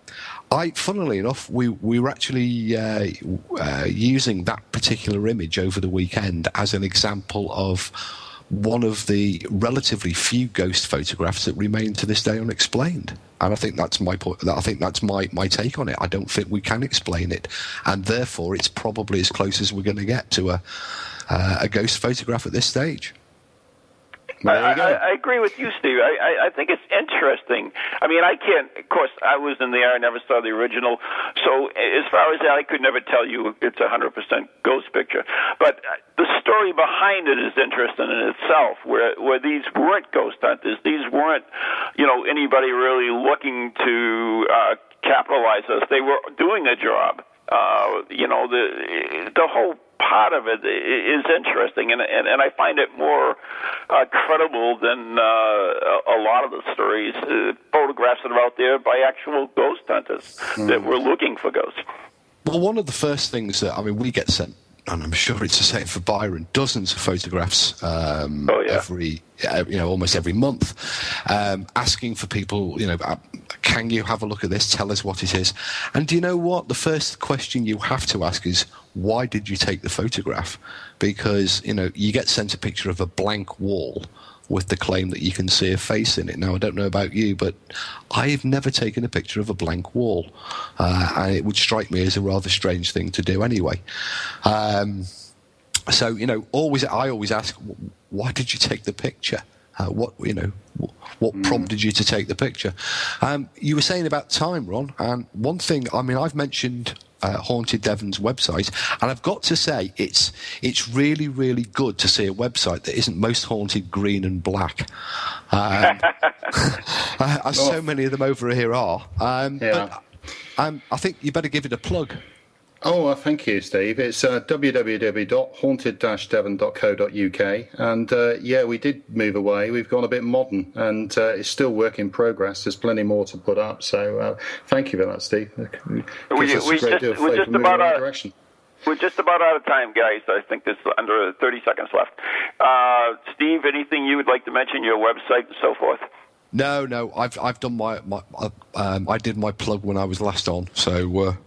I, funnily enough, we, we were actually uh, uh, using that particular image over the weekend as an example of one of the relatively few ghost photographs that remain to this day unexplained. And I think that's my point. I think that's my, my take on it. I don't think we can explain it, and therefore it's probably as close as we're going to get to a uh, a ghost photograph at this stage. I, there you go. I, I agree with you, Steve. I, I, I think it's interesting. I mean, I can't. Of course, I was in the air. I never saw the original. So, as far as that, I could never tell you it's a hundred percent ghost picture. But uh, the story behind it is interesting in itself. Where where these weren't ghost hunters. These weren't, you know, anybody really looking to uh, capitalize us. They were doing a job. Uh, you know, the the whole part of it is interesting, and and, and I find it more uh, credible than uh, a lot of the stories, uh, photographs that are out there by actual ghost hunters that were looking for ghosts. Well, one of the first things that I mean, we get sent, and I'm sure it's the same for Byron, dozens of photographs um, Oh, yeah. every, you know, almost every month, um, asking for people, you know, uh, can you have a look at this? Tell us what it is. And do you know what? The first question you have to ask is, why did you take the photograph? Because you know, you get sent a picture of a blank wall with the claim that you can see a face in it. Now, I don't know about you, but I've never taken a picture of a blank wall, uh, and it would strike me as a rather strange thing to do anyway. Um, so, you know, always I always ask, why did you take the picture? Uh, what you know, what prompted you to take the picture? Um, you were saying about time, Ron, and one thing. I mean, I've mentioned uh, Haunted Devon's website, and I've got to say it's it's really really good to see a website that isn't most haunted green and black. Um, uh, so many of them over here are. Um, Yeah. But um, I think you better give it a plug. Oh, well, thank you, Steve. It's uh, www.haunted-devon.co.uk. And uh, yeah, we did move away. We've gone a bit modern and uh, it's still work in progress. There's plenty more to put up. So uh, thank you for that, Steve. It We- gives us we a great just- deal of we're just moving in about the right out- direction. We're just about out of time, guys. I think there's under 30 seconds left. Uh, Steve, anything you would like to mention, your website and so forth? No, no, I've I've done my, my uh, um, I did my plug when I was last on, so uh, tell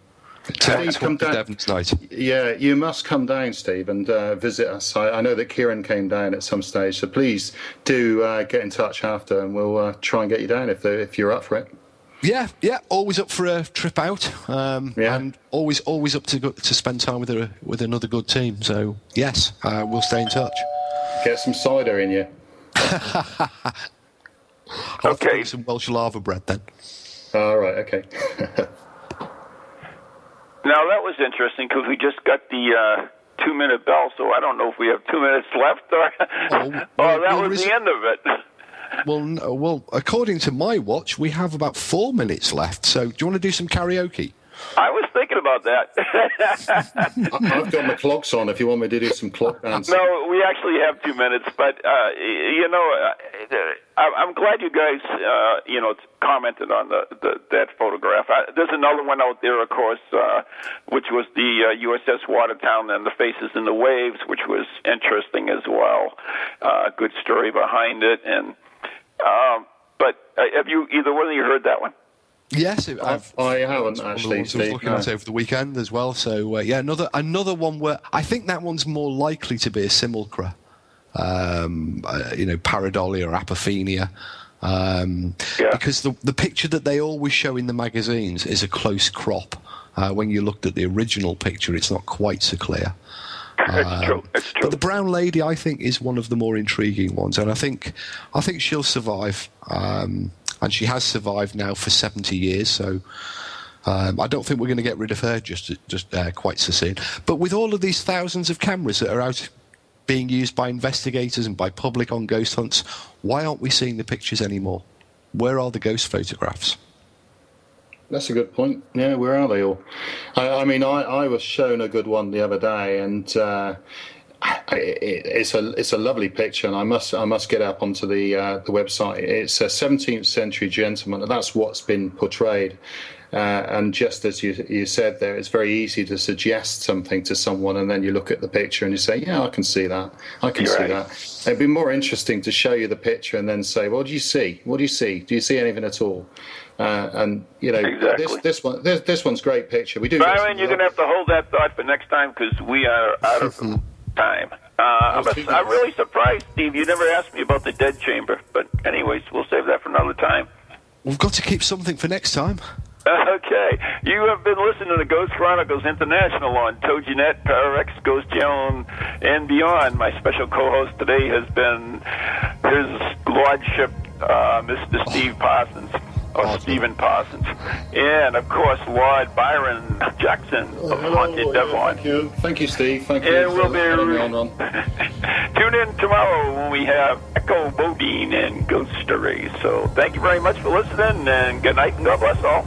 Steve, it's come Haunted down. Devon's night. Yeah, you must come down, Steve, and uh, visit us. I, I know that Kieran came down at some stage, so please do uh, get in touch after, and we'll uh, try and get you down if if you're up for it. Yeah, yeah, always up for a trip out, um, Yeah. and always always up to go, to spend time with a with another good team. So yes, uh, we'll stay in touch. Get some cider in you. Okay. some Welsh laver bread then. All right, okay. Now, that was interesting because we just got the uh, two minute bell, so I don't know if we have two minutes left or, Oh, or that well, was is the end of it. Well, no, well, according to my watch, we have about four minutes left. So do you want to do some karaoke? I was thinking about that. I- I've got my clocks on if you want me to do some clock dancing. no, we actually have two minutes, but uh, you know, uh, I- I'm glad you guys, uh, you know, commented on the, the that photograph. I, there's another one out there, of course, uh, which was the uh, USS Watertown and the faces in the waves, which was interesting as well. Uh, good story behind it, and um, but uh, have you either one of you heard that one? Yes, it, I've, I haven't It's one of the actually, I was looking no. at over the weekend as well. So uh, yeah, another another one where I think that one's more likely to be a simulacra. Um, uh, you know, pareidolia or apophenia. Um, Yeah. Because the the picture that they always show in the magazines is a close crop. Uh, when you looked at the original picture, it's not quite so clear. it's true. It's true. But the brown lady, I think, is one of the more intriguing ones, and I think I think she'll survive. Um, and she has survived now for seventy years, so um, I don't think we're going to get rid of her just just uh, quite so soon. But with all of these thousands of cameras that are out being used by investigators and by public on ghost hunts, why aren't we seeing the pictures anymore? Where are the ghost photographs? That's a good point. Yeah, where are they all? I, I mean, I, I was shown a good one the other day, and uh, it, it's a it's a lovely picture, and I must I must get up onto the uh, the website. It's a 17th century gentleman, and that's what's been portrayed. Uh, and just as you you said there, it's very easy to suggest something to someone, and then you look at the picture and you say, "Yeah, I can see that. I can You're see right. that." It'd be more interesting to show you the picture and then say, "What do you see? What do you see? Do you see anything at all?" Uh, and you know, Exactly. this this one this, this one's great picture. We do. Byron, you're going to have to hold that thought for next time because we are out of time. Uh, I'm, was thinking- I'm really surprised, Steve. You never asked me about the dead chamber. But, anyways, we'll save that for another time. We've got to keep something for next time. Okay. You have been listening to Ghost Chronicles International on TogiNet, Pararex, Ghost Channel, and beyond. My special co-host today has been His Lordship, uh, Mr. Steve Parsons, or Awesome. Stephen Parsons, and of course Lord Byron Jackson of Haunted Devon. Thank you, thank you, Steve. Thank you. And we'll be having me on, Ron. Tune in tomorrow when we have Echo Bodine and Ghost Stories. So thank you very much for listening, and good night and God bless all.